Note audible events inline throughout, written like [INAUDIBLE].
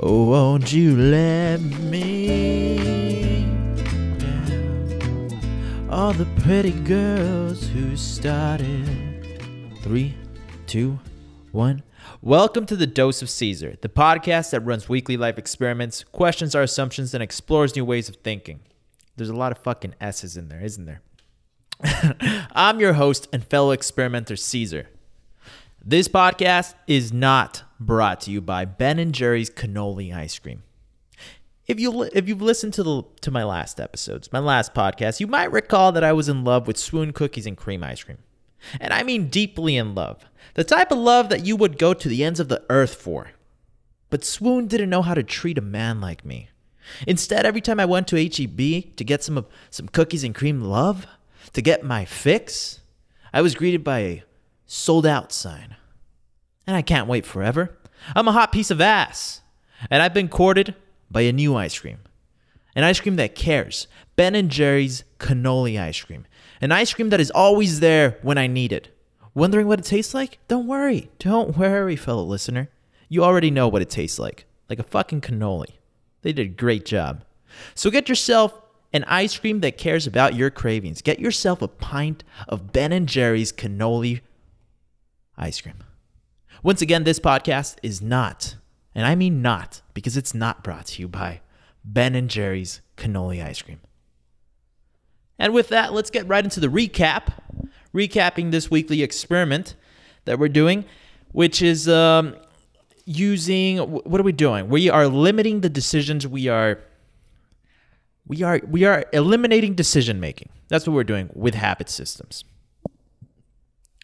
Oh, won't you let me down? All the pretty girls who started. Three, two, one. Welcome to the Dose of Caesar, the podcast that runs weekly life experiments, questions our assumptions, and explores new ways of thinking. There's a lot of fucking S's in there, isn't there? [LAUGHS] I'm your host and fellow experimenter, Caesar. This podcast is not brought to you by Ben and Jerry's cannoli ice cream. If you if you've listened to the to my last episodes, my last podcast, you might recall that I was in love with Swoon cookies and cream ice cream. And I mean deeply in love. The type of love that you would go to the ends of the earth for. But Swoon didn't know how to treat a man like me. Instead, every time I went to HEB to get some some cookies and cream love, to get my fix, I was greeted by a sold out sign. And I can't wait forever. I'm a hot piece of ass. And I've been courted by a new ice cream. An ice cream that cares. Ben and Jerry's cannoli ice cream. An ice cream that is always there when I need it. Wondering what it tastes like? Don't worry. Don't [LAUGHS] worry, fellow listener. You already know what it tastes like. Like a fucking cannoli. They did a great job. So get yourself an ice cream that cares about your cravings. Get yourself a pint of Ben and Jerry's cannoli ice cream. Once again, this podcast is not, and I mean not, because it's not brought to you by Ben and Jerry's cannoli ice cream. And with that, let's get right into the recap. Recapping this weekly experiment that we're doing, which is um, using what are we doing? We are limiting the decisions we are we are we are eliminating decision making. That's what we're doing with habit systems.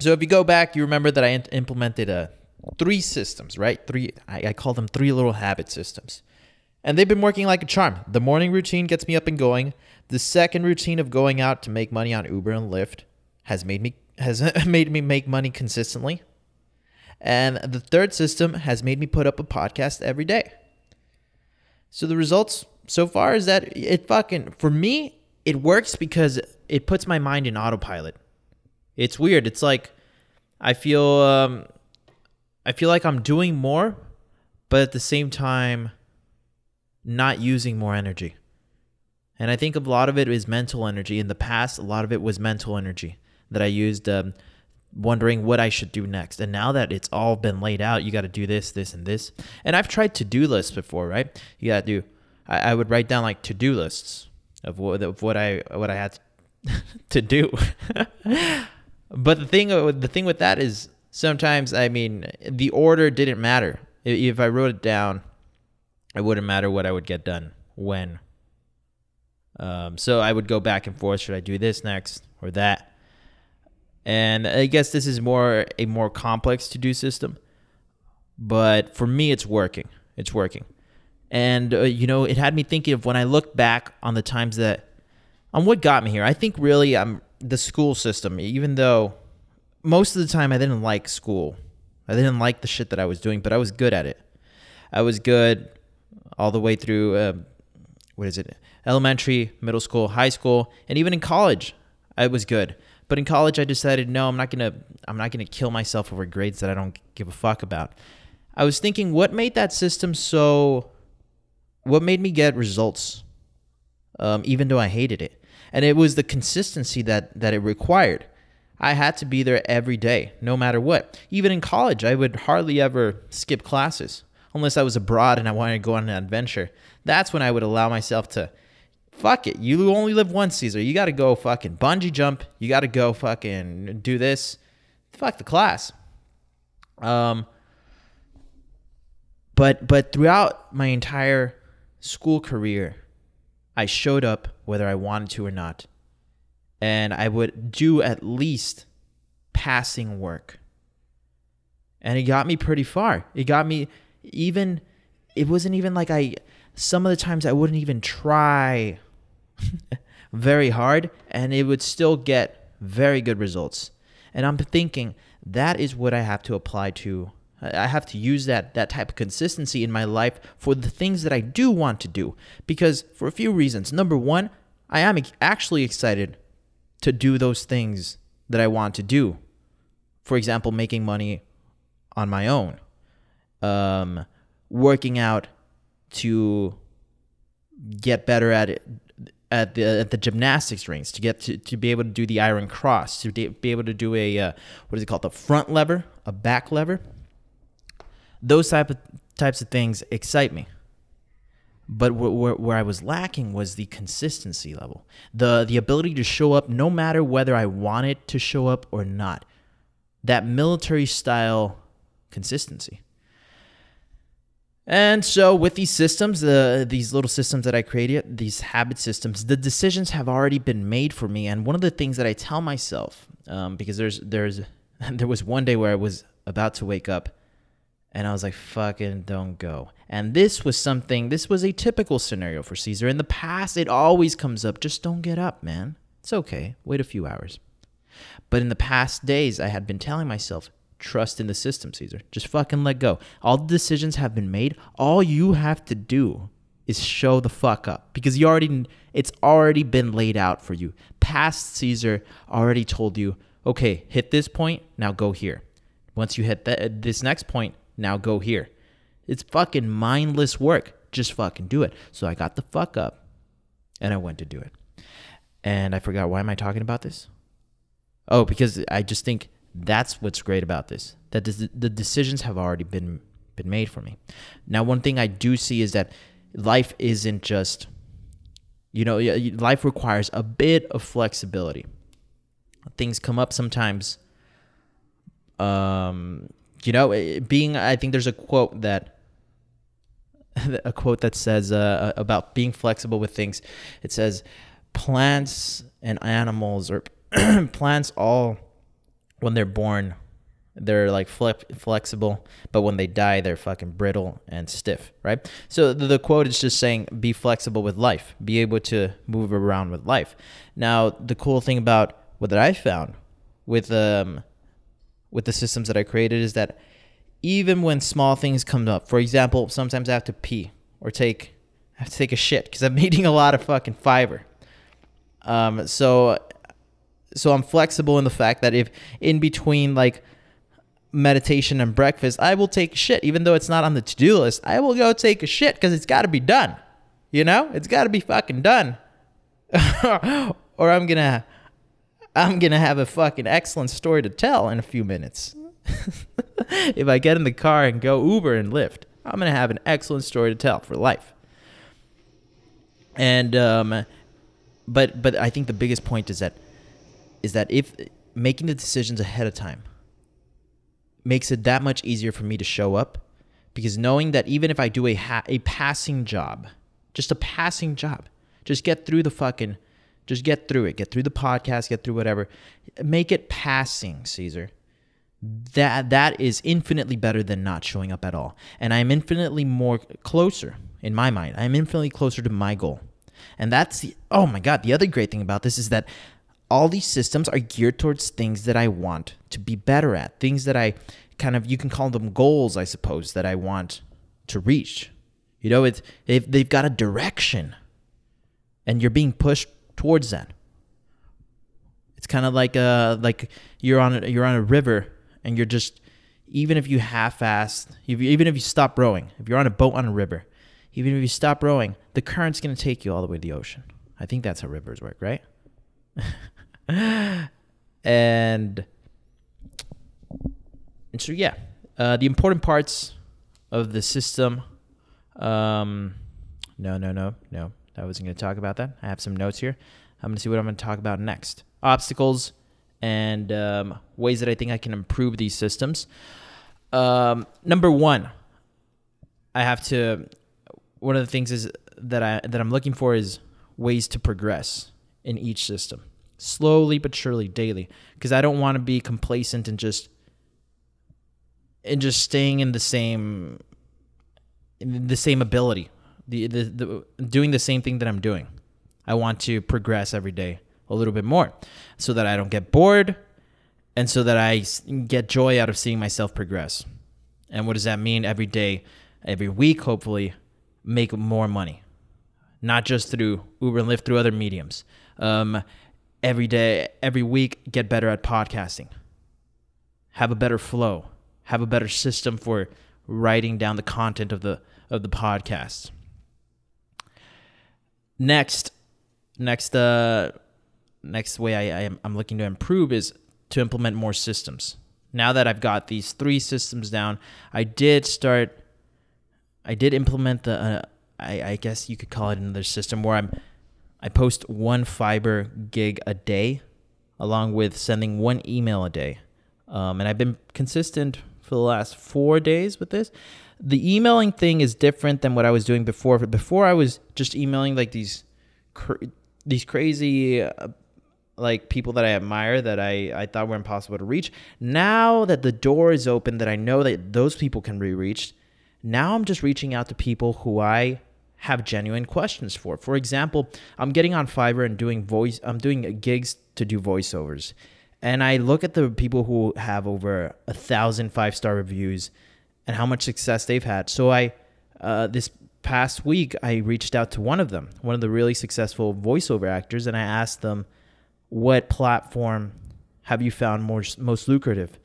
So if you go back, you remember that I implemented a three systems, right? Three I, I call them three little habit systems. And they've been working like a charm. The morning routine gets me up and going. The second routine of going out to make money on Uber and Lyft has made me has [LAUGHS] made me make money consistently. And the third system has made me put up a podcast every day. So the results so far is that it fucking for me it works because it puts my mind in autopilot. It's weird. It's like I feel um I feel like I'm doing more but at the same time not using more energy. And I think a lot of it is mental energy. In the past, a lot of it was mental energy that I used um, wondering what I should do next. And now that it's all been laid out, you got to do this, this, and this. And I've tried to do lists before, right? You got to do. I, I, would write down like to do lists of what of what I what I had [LAUGHS] to do. [LAUGHS] but the thing the thing with that is sometimes I mean the order didn't matter. If I wrote it down, it wouldn't matter what I would get done when. Um, so I would go back and forth. Should I do this next or that? And I guess this is more a more complex to do system, but for me, it's working. It's working. And, uh, you know, it had me thinking of when I look back on the times that, on what got me here. I think really I'm um, the school system, even though most of the time I didn't like school. I didn't like the shit that I was doing, but I was good at it. I was good all the way through, uh, what is it? Elementary, middle school, high school, and even in college, I was good. But in college, I decided no, I'm not gonna I'm not gonna kill myself over grades that I don't give a fuck about. I was thinking, what made that system so? What made me get results, um, even though I hated it, and it was the consistency that that it required. I had to be there every day, no matter what. Even in college, I would hardly ever skip classes unless I was abroad and I wanted to go on an adventure. That's when I would allow myself to fuck it. You only live once, Caesar. You got to go fucking bungee jump. You got to go fucking do this. Fuck the class. Um, but but throughout my entire school career, I showed up whether I wanted to or not, and I would do at least passing work. And it got me pretty far. It got me even. It wasn't even like I. Some of the times I wouldn't even try [LAUGHS] very hard and it would still get very good results. And I'm thinking that is what I have to apply to I have to use that that type of consistency in my life for the things that I do want to do because for a few reasons. Number 1, I am actually excited to do those things that I want to do. For example, making money on my own. Um, working out to get better at it at the at the gymnastics rings to get to, to be able to do the iron cross to be able to do a uh, what is it called the front lever a back lever those type of types of things excite me but where, where, I was lacking was the consistency level, the the ability to show up no matter whether I wanted to show up or not. That military style consistency. And so, with these systems, the these little systems that I created, these habit systems, the decisions have already been made for me. And one of the things that I tell myself, um, because there's there's [LAUGHS] there was one day where I was about to wake up, and I was like, "Fucking don't go." And this was something, this was a typical scenario for Caesar. In the past, it always comes up just don't get up, man. It's okay. Wait a few hours. But in the past days, I had been telling myself, trust in the system, Caesar. Just fucking let go. All the decisions have been made. All you have to do is show the fuck up because you already it's already been laid out for you. Past Caesar already told you, "Okay, hit this point, now go here." Once you hit that this next point, now go here. It's fucking mindless work. Just fucking do it. So I got the fuck up and I went to do it. And I forgot why am I talking about this? Oh, because I just think that's what's great about this. That the decisions have already been been made for me. Now, one thing I do see is that life isn't just you know, life requires a bit of flexibility. Things come up sometimes um you know, being I think there's a quote that [LAUGHS] a quote that says uh, about being flexible with things. It says, plants and animals, or [CLEARS THROAT] plants all, when they're born, they're like flip, flexible, but when they die, they're fucking brittle and stiff, right? So the, the quote is just saying, be flexible with life, be able to move around with life. Now, the cool thing about what that I found with um with the systems that I created is that even when small things come up. For example, sometimes I have to pee or take I have to take a shit because I'm [LAUGHS] eating a lot of fucking fiber. Um, so so I'm flexible in the fact that if in between like meditation and breakfast, I will take shit, even though it's not on the to do list. I will go take a shit because it's got to be done. You know, it's got to be fucking done, [LAUGHS] or I'm gonna I'm gonna have a fucking excellent story to tell in a few minutes. [LAUGHS] if I get in the car and go Uber and Lyft, I'm gonna have an excellent story to tell for life. And um, but but I think the biggest point is that is that if making the decisions ahead of time makes it that much easier for me to show up because knowing that even if I do a ha- a passing job, just a passing job, just get through the fucking just get through it. Get through the podcast, get through whatever. Make it passing, Caesar that that is infinitely better than not showing up at all and i'm infinitely more closer in my mind i'm infinitely closer to my goal and that's the oh my god the other great thing about this is that all these systems are geared towards things that i want to be better at things that i kind of you can call them goals i suppose that i want to reach you know it's they've, they've got a direction and you're being pushed towards that it's kind of like uh like you're on a, you're on a river and you're just even if you half-ass, even if you stop rowing, if you're on a boat on a river, even if you stop rowing, the current's going to take you all the way to the ocean. I think that's how rivers work, right? [LAUGHS] and, and so yeah, uh, the important parts of the system. Um, no, no, no, no. I wasn't going to talk about that. I have some notes here. I'm going to see what I'm going to talk about next. Obstacles and um, ways that I think I can improve these systems. Um, number one, I have to. One of the things is that I that I'm looking for is ways to progress in each system, slowly but surely, daily, because I don't want to be complacent and just and just staying in the same in the same ability, the, the the doing the same thing that I'm doing. I want to progress every day a little bit more so that I don't get bored and so that I get joy out of seeing myself progress. And what does that mean? Every day, every week, hopefully, make more money, not just through Uber and Lyft, through other mediums. Um, every day, every week, get better at podcasting, have a better flow, have a better system for writing down the content of the of the podcast. Next, next, uh, next way I, I am, I'm looking to improve is to implement more systems. Now that I've got these three systems down, I did start. I did implement the. Uh, I, I guess you could call it another system where I'm. I post one Fiverr gig a day, along with sending one email a day, um, and I've been consistent for the last four days with this. The emailing thing is different than what I was doing before. Before I was just emailing like these, cr- these crazy uh, like people that I admire that I, I thought were impossible to reach. Now that the door is open, that I know that those people can be reached, now I'm just reaching out to people who I have genuine questions for. For example, I'm getting on Fiverr and doing voice, I'm doing gigs to do voiceovers. And I look at the people who have over a thousand five star reviews and how much success they've had. So I, uh, this past week, I reached out to one of them, one of the really successful voiceover actors, and I asked them, what platform have you found most most lucrative?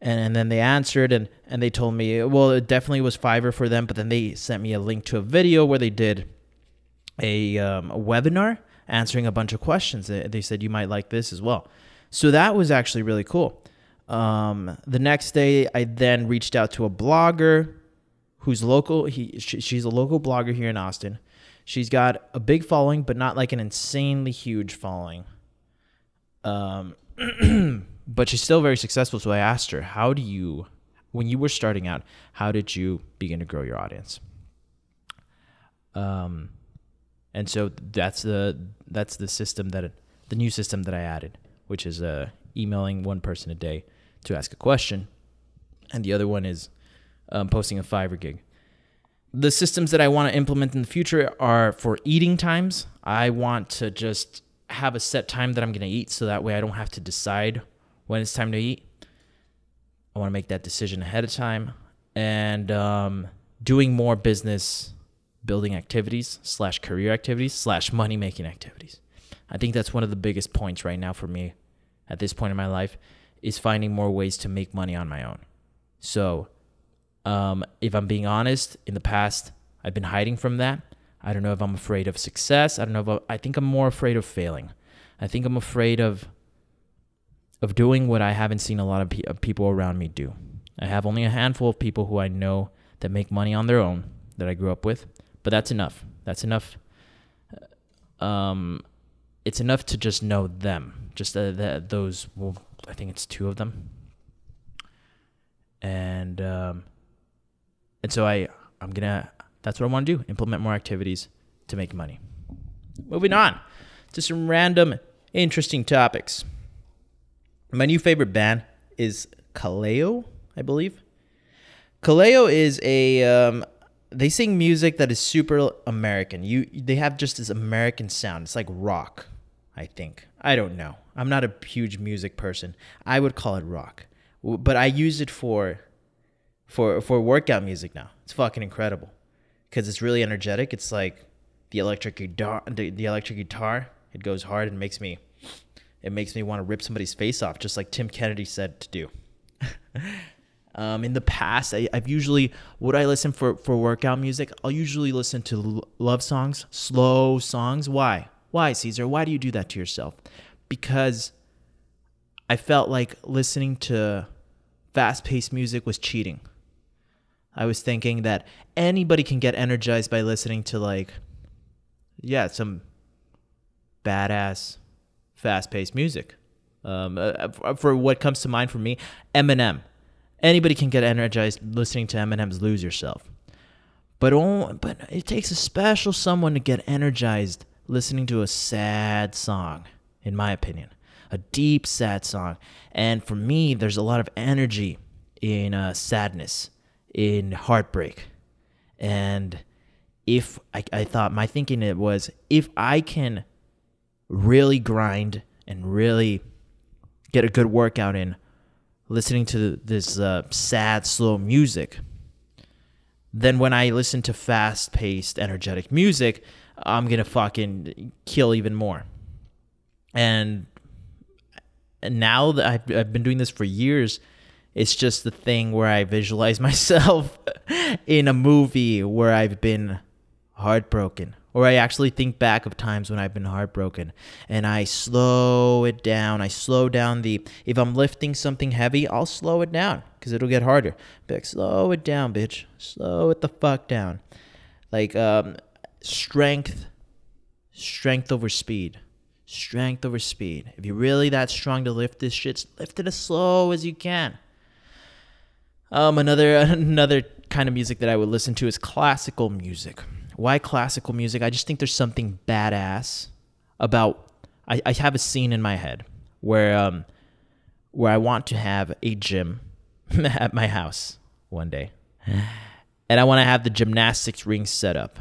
And, and then they answered and, and they told me, well, it definitely was Fiverr for them. But then they sent me a link to a video where they did a, um, a webinar answering a bunch of questions. They said you might like this as well. So that was actually really cool. Um, the next day, I then reached out to a blogger who's local. He she, she's a local blogger here in Austin. She's got a big following, but not like an insanely huge following. Um, [CLEARS THROAT] but she's still very successful. So I asked her, how do you, when you were starting out, how did you begin to grow your audience? Um, and so that's the that's the system that the new system that I added, which is uh, emailing one person a day to ask a question, and the other one is um, posting a Fiverr gig. The systems that I want to implement in the future are for eating times. I want to just have a set time that I'm going to eat so that way I don't have to decide when it's time to eat. I want to make that decision ahead of time and um, doing more business building activities slash career activities slash money making activities. I think that's one of the biggest points right now for me at this point in my life is finding more ways to make money on my own. So, um, if I'm being honest, in the past, I've been hiding from that. I don't know if I'm afraid of success. I don't know if I, I think I'm more afraid of failing. I think I'm afraid of of doing what I haven't seen a lot of, pe- people around me do. I have only a handful of people who I know that make money on their own that I grew up with, but that's enough. That's enough. Um, it's enough to just know them. Just uh, that those. Well, I think it's two of them. And um, and so I I'm gonna that's what I want to do implement more activities to make money. Moving on to some random interesting topics. My new favorite band is Kaleo, I believe. Kaleo is a um, they sing music that is super American. You they have just this American sound. It's like rock, I think. I don't know. I'm not a huge music person. I would call it rock, but I use it for for for workout music now. It's fucking incredible because it's really energetic. It's like the electric guitar. The, the electric guitar. It goes hard and makes me. It makes me want to rip somebody's face off, just like Tim Kennedy said to do. [LAUGHS] um, in the past, I, have usually would I listen for for workout music? I'll usually listen to l- love songs, slow songs. Why? Why, Caesar? Why do you do that to yourself? Because I felt like listening to fast paced music was cheating. I was thinking that anybody can get energized by listening to like, yeah, some badass, fast-paced music. Um, uh, uh for what comes to mind for me, Eminem. Anybody can get energized listening to Eminem's "Lose Yourself," but but it takes a special someone to get energized listening to a sad song, in my opinion, a deep sad song. And for me, there's a lot of energy in uh, sadness in heartbreak. And if I, I thought my thinking it was if I can really grind and really get a good workout in listening to this uh, sad, slow music, then when I listen to fast paced, energetic music, I'm to fucking kill even more. And now that I've, I've been doing this for years, it's just the thing where I visualize [LAUGHS] myself in a movie where I've been heartbroken Or I actually think back of times when I've been heartbroken and I slow it down. I slow down the, if I'm lifting something heavy, I'll slow it down because it'll get harder. Be like, slow it down, bitch. Slow it the fuck down. Like, um, strength, strength over speed. Strength over speed. If you're really that strong to lift this shit, lift it as slow as you can. Um, another [LAUGHS] another kind of music that I would listen to is classical music. Why classical music? I just think there's something badass about. I, I have a scene in my head where um where I want to have a gym [LAUGHS] at my house one day, and I want to have the gymnastics ring set up.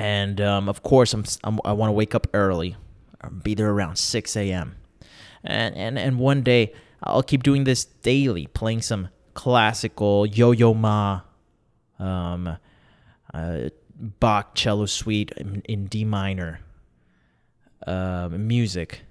And um, of course, I'm, I'm i want to wake up early, be there around 6 a.m. And, and and one day I'll keep doing this daily, playing some classical Yo-Yo Ma, um, uh, Bach cello suite in, in D minor, uh, music,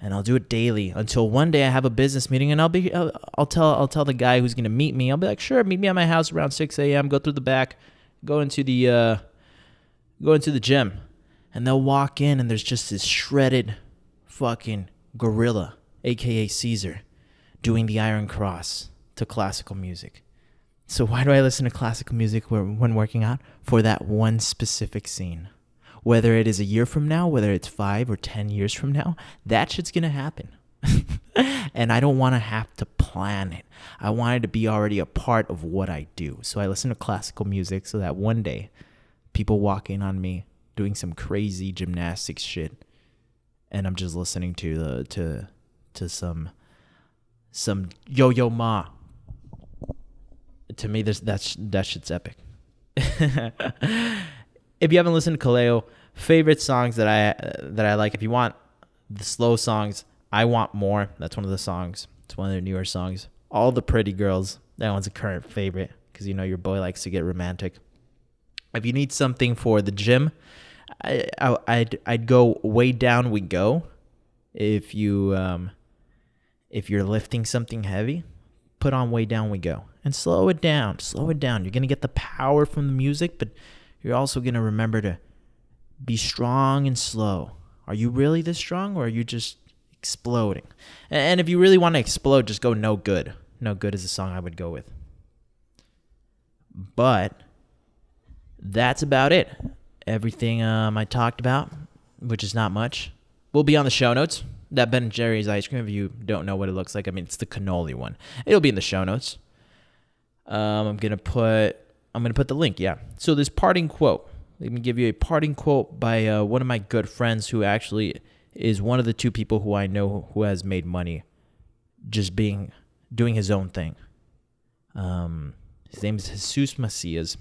and I'll do it daily until one day I have a business meeting, and I'll be I'll, I'll tell I'll tell the guy who's gonna meet me. I'll be like, sure, meet me at my house around 6 a.m. Go through the back, go into the uh, go into the gym, and they'll walk in, and there's just this shredded, fucking gorilla, aka Caesar, doing the Iron Cross to classical music. So why do I listen to classical music when working out? For that one specific scene. Whether it is a year from now, whether it's five or 10 years from now, that shit's gonna happen. [LAUGHS] and I don't wanna have to plan it. I want it to be already a part of what I do. So I listen to classical music so that one day people walk in on me doing some crazy gymnastics shit and I'm just listening to the to to some some yo yo ma to me, this that's that shit's epic. [LAUGHS] if you haven't listened to Kaleo, favorite songs that I that I like. If you want the slow songs, I want more. That's one of the songs. It's one of their newer songs. All the pretty girls. That one's a current favorite because you know your boy likes to get romantic. If you need something for the gym, I, I I'd I'd go way down we go. If you um, if you're lifting something heavy, put on way down we go and slow it down. Slow it down. You're to get the power from the music, but you're also to remember to be strong and slow. Are you really this strong or are you just exploding? And if you really want to explode, just go no good. No good is the song I would go with. But that's about it. Everything um, I talked about, which is not much, will be on the show notes. That Ben and Jerry's ice cream, if you don't know what it looks like, I mean, it's the cannoli one. It'll be in the show notes. Um, I'm gonna put I'm gonna put the link. Yeah. So this parting quote. Let me give you a parting quote by uh, one of my good friends who actually is one of the two people who I know who has made money, just being doing his own thing. Um, his name is Jesus Macias,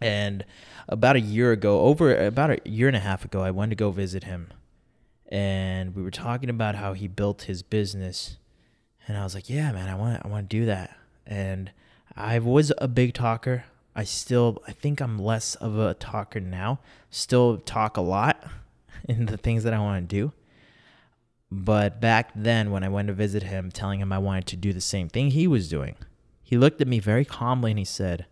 and about a year ago, over about a year and a half ago, I went to go visit him, and we were talking about how he built his business, and I was like, "Yeah, man, I want I want to do that," and I was a big talker. I still, I think I'm less of a talker now. Still talk a lot [LAUGHS] in the things that I want to do. But back then, when I went to visit him, telling him I wanted to do the same thing he was doing, he looked at me very calmly and he said,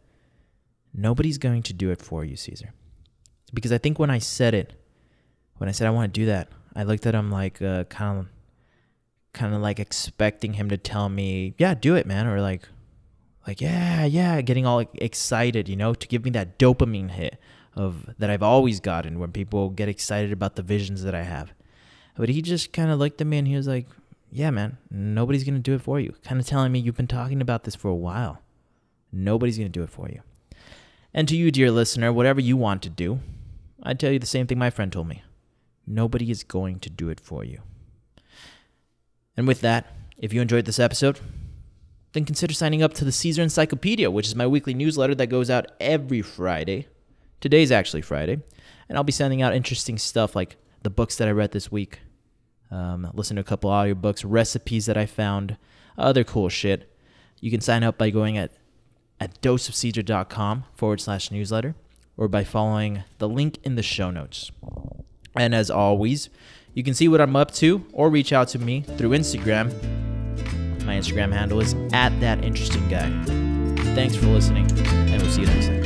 Nobody's going to do it for you, Caesar. Because I think when I said it, when I said I want to do that, I looked at him like uh, kind of, kind of like expecting him to tell me, "Yeah, do it, man," or like, like yeah yeah getting all excited you know to give me that dopamine hit of that i've always gotten when people get excited about the visions that i have. But he just kind of looked at me and he was like yeah man nobody's gonna do it for you. Kind of telling me you've been talking about this for a while. Nobody's gonna do it for you and to you dear listener whatever you want to do i tell you the same thing my friend told me nobody is going to do it for you and with that if you enjoyed this episode then consider signing up to the Caesar Encyclopedia, which is my weekly newsletter that goes out every Friday. Today's actually Friday. And I'll be sending out interesting stuff like the books that I read this week, um, listen to a couple audiobooks, recipes that I found, other cool shit. You can sign up by going at, at doseofcaesar.com forward slash newsletter or by following the link in the show notes. And as always, you can see what I'm up to or reach out to me through Instagram my Instagram handle is at that interesting guy. Thanks for listening, and we'll see you next time.